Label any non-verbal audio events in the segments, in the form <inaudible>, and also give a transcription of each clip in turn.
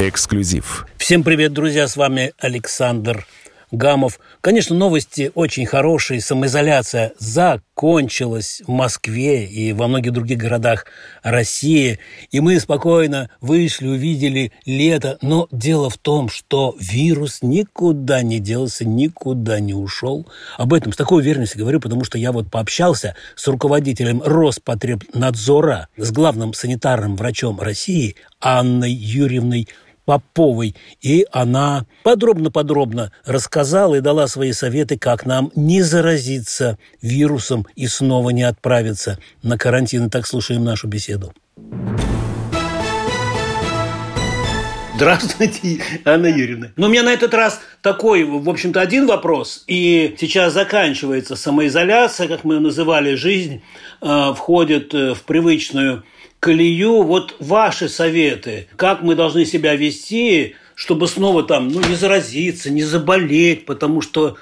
Эксклюзив. Всем привет, друзья, с вами Александр Гамов. Конечно, новости очень хорошие. Самоизоляция закончилась в Москве и во многих других городах России. И мы спокойно вышли, увидели лето. Но дело в том, что вирус никуда не делся, никуда не ушел. Об этом с такой уверенностью говорю, потому что я вот пообщался с руководителем Роспотребнадзора, с главным санитарным врачом России Анной Юрьевной Поповой, и она подробно-подробно рассказала и дала свои советы, как нам не заразиться вирусом и снова не отправиться на карантин. И так слушаем нашу беседу. Здравствуйте, Анна Юрьевна. Но у меня на этот раз такой, в общем-то, один вопрос. И сейчас заканчивается самоизоляция, как мы ее называли, жизнь э, входит э, в привычную колею. Вот ваши советы, как мы должны себя вести, чтобы снова там, ну, не заразиться, не заболеть, потому что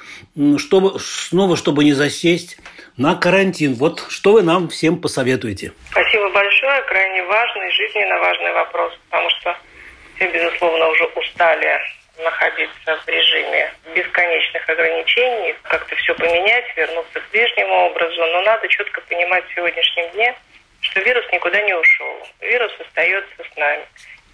чтобы, снова, чтобы не засесть на карантин. Вот что вы нам всем посоветуете? Спасибо большое. Крайне важный, жизненно важный вопрос, потому что все, безусловно, уже устали находиться в режиме бесконечных ограничений, как-то все поменять, вернуться к прежнему образу. Но надо четко понимать в сегодняшнем дне, что вирус никуда не ушел. Вирус остается с нами.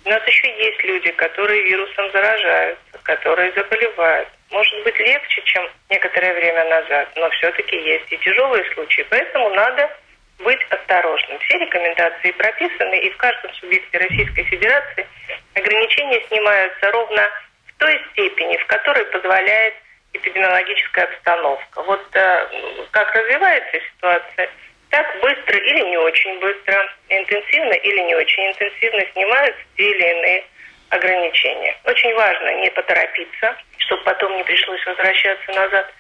У нас еще есть люди, которые вирусом заражаются, которые заболевают. Может быть легче, чем некоторое время назад, но все-таки есть и тяжелые случаи. Поэтому надо быть осторожным. Все рекомендации прописаны, и в каждом субъекте Российской Федерации ограничения снимаются ровно в той степени, в которой позволяет эпидемиологическая обстановка. Вот э, как развивается ситуация – так быстро или не очень быстро, интенсивно или не очень интенсивно снимаются те или иные ограничения. Очень важно не поторопиться, чтобы потом не пришлось возвращаться назад.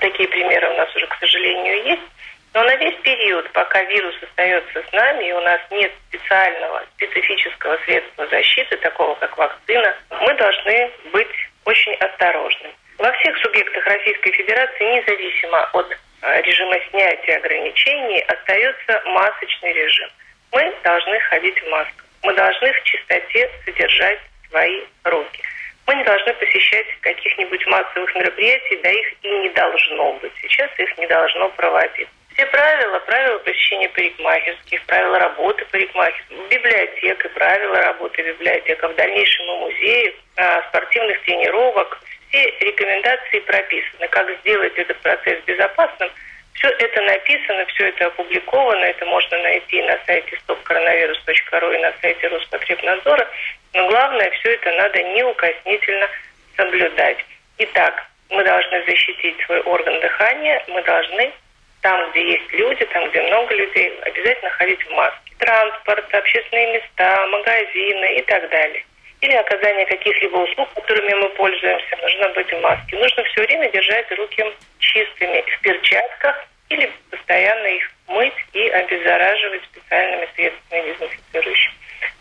Такие примеры у нас уже, к сожалению, есть. Но на весь период, пока вирус остается с нами, и у нас нет специального, специфического средства защиты, такого как вакцина, мы должны быть очень осторожны. Во всех субъектах Российской Федерации, независимо от режима снятия ограничений остается масочный режим. Мы должны ходить в масках. Мы должны в чистоте содержать свои руки. Мы не должны посещать каких-нибудь массовых мероприятий, да их и не должно быть. Сейчас их не должно проводить. Все правила, правила посещения парикмахерских, правила работы парикмахерских, библиотек и правила работы библиотека, в дальнейшем и музеев, э, спортивных тренировок, все рекомендации прописаны, как сделать этот процесс безопасным. Все это написано, все это опубликовано, это можно найти на сайте stopcoronavirus.ru и на сайте Роспотребнадзора. Но главное, все это надо неукоснительно соблюдать. Итак, мы должны защитить свой орган дыхания, мы должны там, где есть люди, там, где много людей, обязательно ходить в маске. Транспорт, общественные места, магазины и так далее или оказание каких-либо услуг, которыми мы пользуемся, нужно быть в маске. Нужно все время держать руки чистыми в перчатках или постоянно их мыть и обеззараживать специальными средствами дезинфицирующими.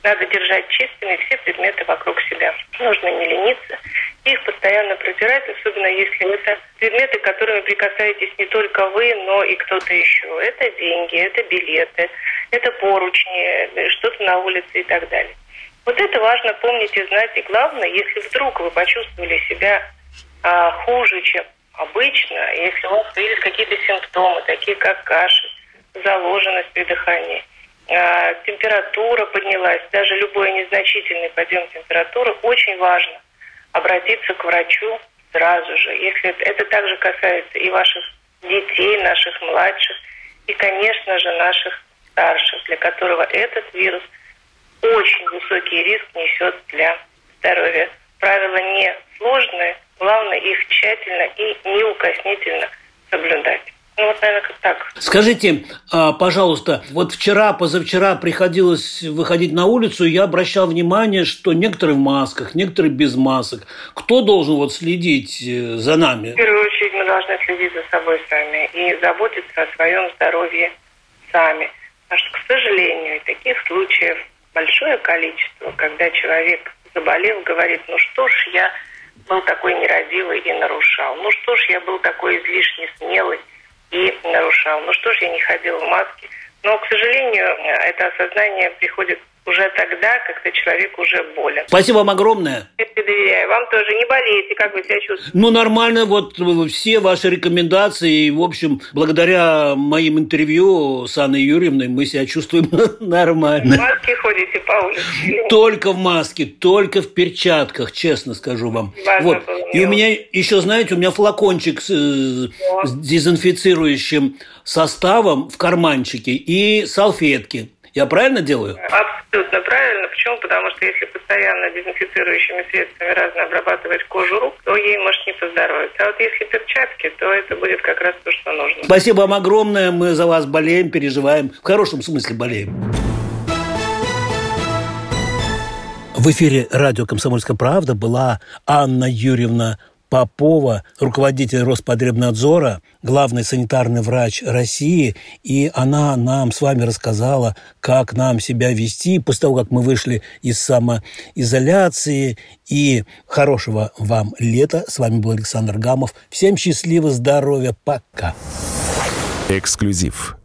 Надо держать чистыми все предметы вокруг себя. Нужно не лениться, их постоянно протирать, особенно если это предметы, которыми прикасаетесь не только вы, но и кто-то еще. Это деньги, это билеты, это поручни, что-то на улице и так далее. Вот это важно помнить и знать. И главное, если вдруг вы почувствовали себя а, хуже, чем обычно, если у вас появились какие-то симптомы, такие как кашель, заложенность при дыхании, а, температура поднялась, даже любой незначительный подъем температуры, очень важно обратиться к врачу сразу же. Если это, это также касается и ваших детей, наших младших, и, конечно же, наших старших, для которого этот вирус – очень высокий риск несет для здоровья. Правила не сложные, главное их тщательно и неукоснительно соблюдать. Ну вот, наверное, как так. Скажите, а, пожалуйста, вот вчера, позавчера приходилось выходить на улицу, и я обращал внимание, что некоторые в масках, некоторые без масок. Кто должен вот следить э, за нами? В первую очередь мы должны следить за собой сами и заботиться о своем здоровье сами. Потому что, к сожалению, таких случаев большое количество, когда человек заболел, говорит, ну что ж я был такой нерадивый и нарушал, ну что ж я был такой излишне смелый и нарушал, ну что ж я не ходил в маске. Но, к сожалению, это осознание приходит уже тогда, когда человек уже болен. Спасибо вам огромное. Я доверяю. Вам тоже не болейте, как вы себя чувствуете? Ну, нормально, вот все ваши рекомендации, в общем, благодаря моим интервью с Анной Юрьевной мы себя чувствуем <laughs> нормально. В маске ходите по улице? Только в маске, только в перчатках, честно скажу вам. Важно вот. И у меня еще, знаете, у меня флакончик с, э, с дезинфицирующим составом в карманчике и салфетки. Я правильно делаю? Абсолютно правильно. Почему? Потому что если постоянно дезинфицирующими средствами разно обрабатывать кожу рук, то ей может не поздоровиться. А вот если перчатки, то это будет как раз то, что нужно. Спасибо вам огромное. Мы за вас болеем, переживаем. В хорошем смысле болеем. В эфире радио «Комсомольская правда» была Анна Юрьевна Попова, руководитель Роспотребнадзора, главный санитарный врач России, и она нам с вами рассказала, как нам себя вести после того, как мы вышли из самоизоляции. И хорошего вам лета. С вами был Александр Гамов. Всем счастливо, здоровья, пока. Эксклюзив